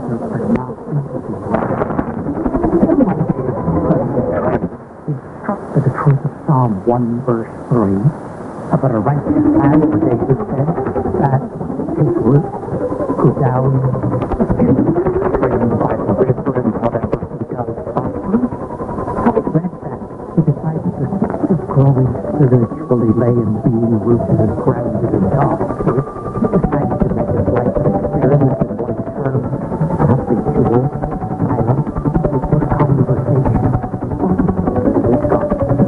but now the. He's struck the truth of Psalm 1 verse 3 about a righteous man, where David said, that his roots go down in stream by the river and whatever he does prosper. Having read that, he decided that growing spiritually lay in being rooted and grounded in God.